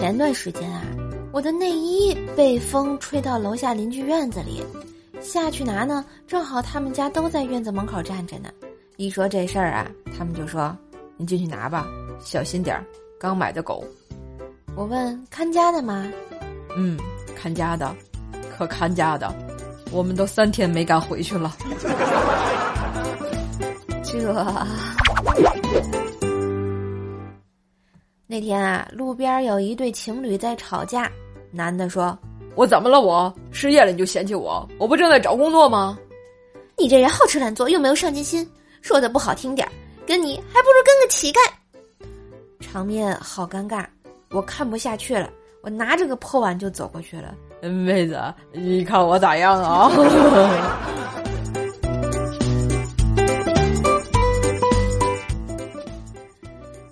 前段时间啊，我的内衣被风吹到楼下邻居院子里，下去拿呢，正好他们家都在院子门口站着呢。一说这事儿啊，他们就说：“你进去拿吧，小心点儿，刚买的狗。”我问看家的吗？嗯，看家的，可看家的，我们都三天没敢回去了。这。那天啊，路边有一对情侣在吵架。男的说：“我怎么了？我失业了你就嫌弃我？我不正在找工作吗？你这人好吃懒做又没有上进心，说的不好听点儿，跟你还不如跟个乞丐。”场面好尴尬，我看不下去了，我拿着个破碗就走过去了。妹子，你看我咋样啊？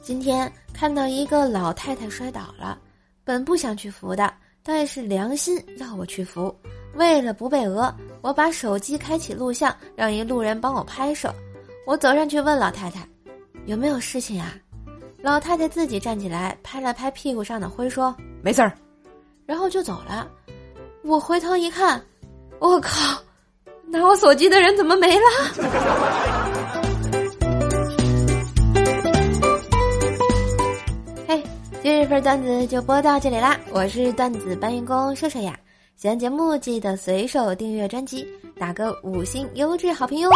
今天。看到一个老太太摔倒了，本不想去扶的，但是良心要我去扶。为了不被讹，我把手机开启录像，让一路人帮我拍摄。我走上去问老太太：“有没有事情啊？”老太太自己站起来，拍了拍屁股上的灰，说：“没事儿。”然后就走了。我回头一看，我靠，拿我手机的人怎么没了？这份段子就播到这里啦！我是段子搬运工瘦瘦呀，喜欢节目记得随手订阅专辑，打个五星优质好评哟！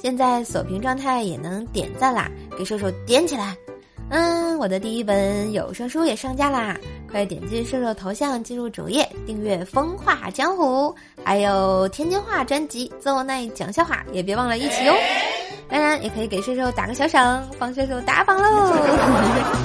现在锁屏状态也能点赞啦，给瘦瘦点起来！嗯，我的第一本有声书也上架啦，快点击射手头像进入主页订阅《风化江湖》，还有天津话专辑《奏奈讲笑话》，也别忘了一起哟！当然也可以给瘦瘦打个小赏，帮射手打榜喽！